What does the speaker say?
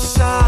inside.